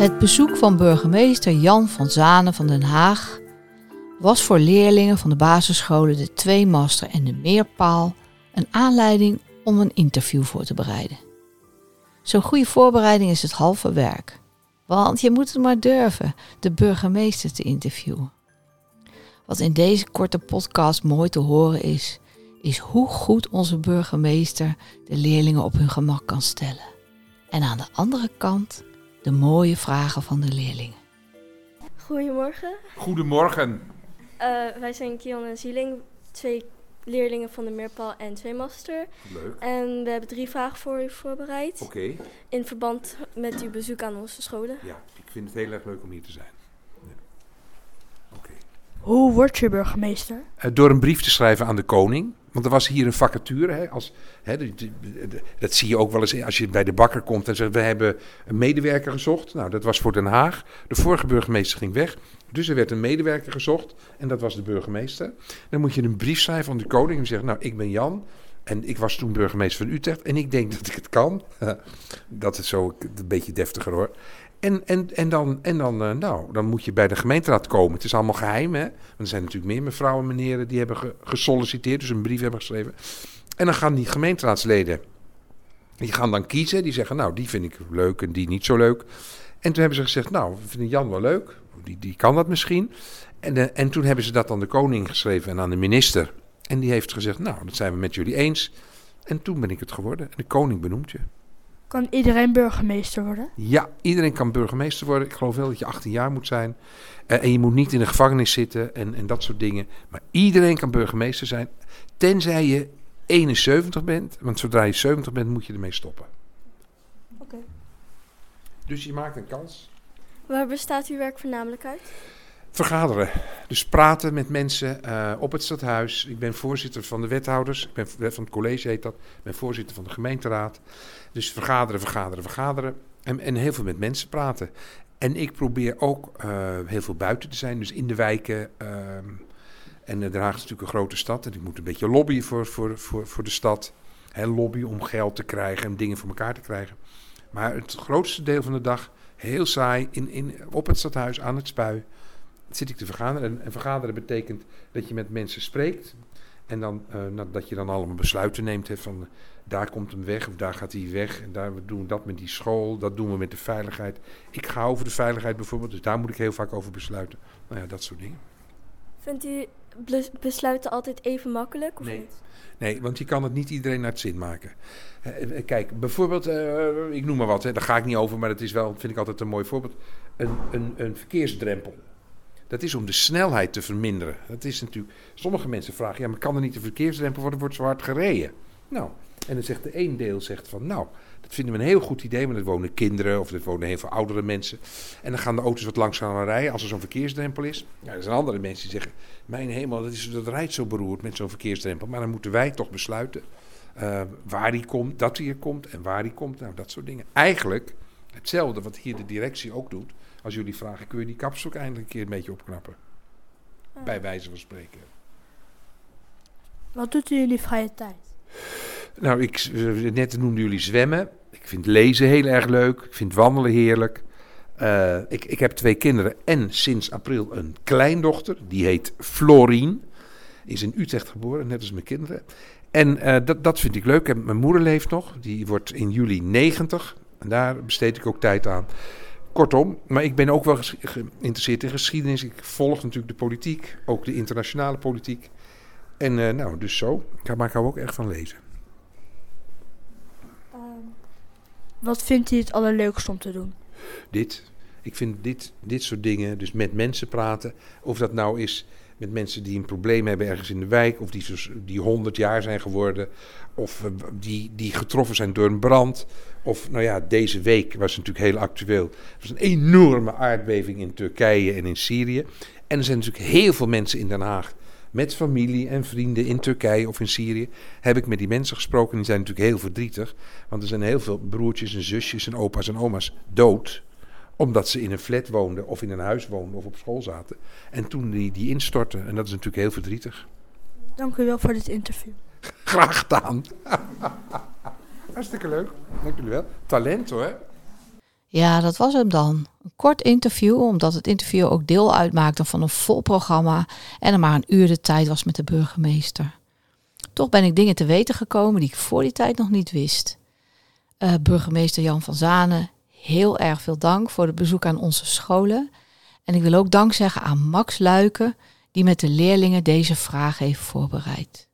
Het bezoek van burgemeester Jan van Zanen van Den Haag was voor leerlingen van de basisscholen de Tweemaster en de Meerpaal een aanleiding om een interview voor te bereiden. Zo'n goede voorbereiding is het halve werk, want je moet het maar durven de burgemeester te interviewen. Wat in deze korte podcast mooi te horen is, is hoe goed onze burgemeester de leerlingen op hun gemak kan stellen. En aan de andere kant de mooie vragen van de leerlingen. Goedemorgen. Goedemorgen. Uh, wij zijn Kian en Zieling, twee leerlingen van de Meerpaal en Tweemaster. Leuk. En we hebben drie vragen voor u voorbereid. Oké. In verband met uw bezoek aan onze scholen. Ja, ik vind het heel erg leuk om hier te zijn. Ja. Oké. Hoe word je burgemeester? Uh, door een brief te schrijven aan de koning. Want er was hier een vacature. Hè, als, hè, dat zie je ook wel eens als je bij de bakker komt en zegt: We hebben een medewerker gezocht. Nou, dat was voor Den Haag. De vorige burgemeester ging weg. Dus er werd een medewerker gezocht. En dat was de burgemeester. Dan moet je een brief schrijven aan de koning en zeggen: Nou, ik ben Jan. En ik was toen burgemeester van Utrecht. En ik denk dat ik het kan. dat is zo een beetje deftiger hoor. En, en, en dan, en dan, uh, nou, dan moet je bij de gemeenteraad komen. Het is allemaal geheim, hè? Want er zijn natuurlijk meer mevrouwen en meneren die hebben gesolliciteerd, dus een brief hebben geschreven. En dan gaan die gemeenteraadsleden, die gaan dan kiezen. Die zeggen, nou, die vind ik leuk en die niet zo leuk. En toen hebben ze gezegd, nou, we vinden Jan wel leuk. Die, die kan dat misschien. En, uh, en toen hebben ze dat aan de koning geschreven en aan de minister. En die heeft gezegd, nou, dat zijn we met jullie eens. En toen ben ik het geworden. En de koning benoemt je. Kan iedereen burgemeester worden? Ja, iedereen kan burgemeester worden. Ik geloof wel dat je 18 jaar moet zijn. Uh, en je moet niet in de gevangenis zitten en, en dat soort dingen. Maar iedereen kan burgemeester zijn. Tenzij je 71 bent. Want zodra je 70 bent, moet je ermee stoppen. Oké. Okay. Dus je maakt een kans. Waar bestaat uw werk voornamelijk uit? Vergaderen. Dus praten met mensen uh, op het stadhuis. Ik ben voorzitter van de wethouders. Ik ben van het college heet dat. Ik ben voorzitter van de gemeenteraad. Dus vergaderen, vergaderen, vergaderen. En, en heel veel met mensen praten. En ik probeer ook uh, heel veel buiten te zijn. Dus in de wijken. Uh, en Den Haag is natuurlijk een grote stad. En ik moet een beetje lobbyen voor, voor, voor, voor de stad. Hè, lobby om geld te krijgen en dingen voor elkaar te krijgen. Maar het grootste deel van de dag, heel saai, in, in, op het stadhuis aan het spui zit ik te vergaderen. En, en, vergaderen betekent dat je met mensen spreekt. En dan, uh, dat je dan allemaal besluiten neemt. Hè, van daar komt hem weg of daar gaat hij weg. En daar we doen we dat met die school. Dat doen we met de veiligheid. Ik ga over de veiligheid bijvoorbeeld. Dus daar moet ik heel vaak over besluiten. Nou ja, dat soort dingen. Vindt u besluiten altijd even makkelijk? Of nee. Niet? Nee, want je kan het niet iedereen naar het zin maken. Uh, kijk, bijvoorbeeld, uh, ik noem maar wat, hè, daar ga ik niet over, maar dat is wel, vind ik altijd een mooi voorbeeld. Een, een, een verkeersdrempel. Dat is om de snelheid te verminderen. Dat is natuurlijk. Sommige mensen vragen: ja, maar kan er niet een verkeersdrempel worden? Wordt zo hard gereden. Nou, en dan zegt de een deel zegt van: nou, dat vinden we een heel goed idee, want er wonen kinderen of er wonen heel veel oudere mensen. En dan gaan de auto's wat langzamer rijden als er zo'n verkeersdrempel is. Ja, er zijn andere mensen die zeggen: mijn hemel, dat, is, dat rijdt zo beroerd met zo'n verkeersdrempel. Maar dan moeten wij toch besluiten uh, waar die komt, dat hij er komt en waar die komt. Nou, dat soort dingen. Eigenlijk hetzelfde wat hier de directie ook doet. Als jullie vragen, kun je die kapstok eindelijk een keer een beetje opknappen? Ah. Bij wijze van spreken. Wat doet u in jullie vrije tijd? Nou, ik, net noemden jullie zwemmen. Ik vind lezen heel erg leuk. Ik vind wandelen heerlijk. Uh, ik, ik heb twee kinderen en sinds april een kleindochter. Die heet Florien. Is in Utrecht geboren, net als mijn kinderen. En uh, dat, dat vind ik leuk. En mijn moeder leeft nog. Die wordt in juli 90. En daar besteed ik ook tijd aan. Kortom, maar ik ben ook wel geïnteresseerd in geschiedenis. Ik volg natuurlijk de politiek, ook de internationale politiek. En uh, nou, dus zo. Maar ik hou ook echt van lezen. Um, wat vindt u het allerleukste om te doen? Dit. Ik vind dit, dit soort dingen, dus met mensen praten. Of dat nou is met mensen die een probleem hebben ergens in de wijk, of die, die 100 jaar zijn geworden, of uh, die, die getroffen zijn door een brand. Of nou ja, deze week was natuurlijk heel actueel. Er was een enorme aardbeving in Turkije en in Syrië. En er zijn natuurlijk heel veel mensen in Den Haag met familie en vrienden in Turkije of in Syrië. Heb ik met die mensen gesproken. Die zijn natuurlijk heel verdrietig. Want er zijn heel veel broertjes en zusjes en opa's en oma's dood omdat ze in een flat woonden of in een huis woonden of op school zaten. En toen die, die instortten. En dat is natuurlijk heel verdrietig. Dank u wel voor dit interview. Graag gedaan. Hartstikke leuk. Dank jullie wel. Talent hoor. Ja, dat was hem dan. Een kort interview, omdat het interview ook deel uitmaakte van een vol programma en er maar een uur de tijd was met de burgemeester. Toch ben ik dingen te weten gekomen die ik voor die tijd nog niet wist. Uh, burgemeester Jan van Zanen, heel erg veel dank voor het bezoek aan onze scholen. En ik wil ook dank zeggen aan Max Luiken, die met de leerlingen deze vraag heeft voorbereid.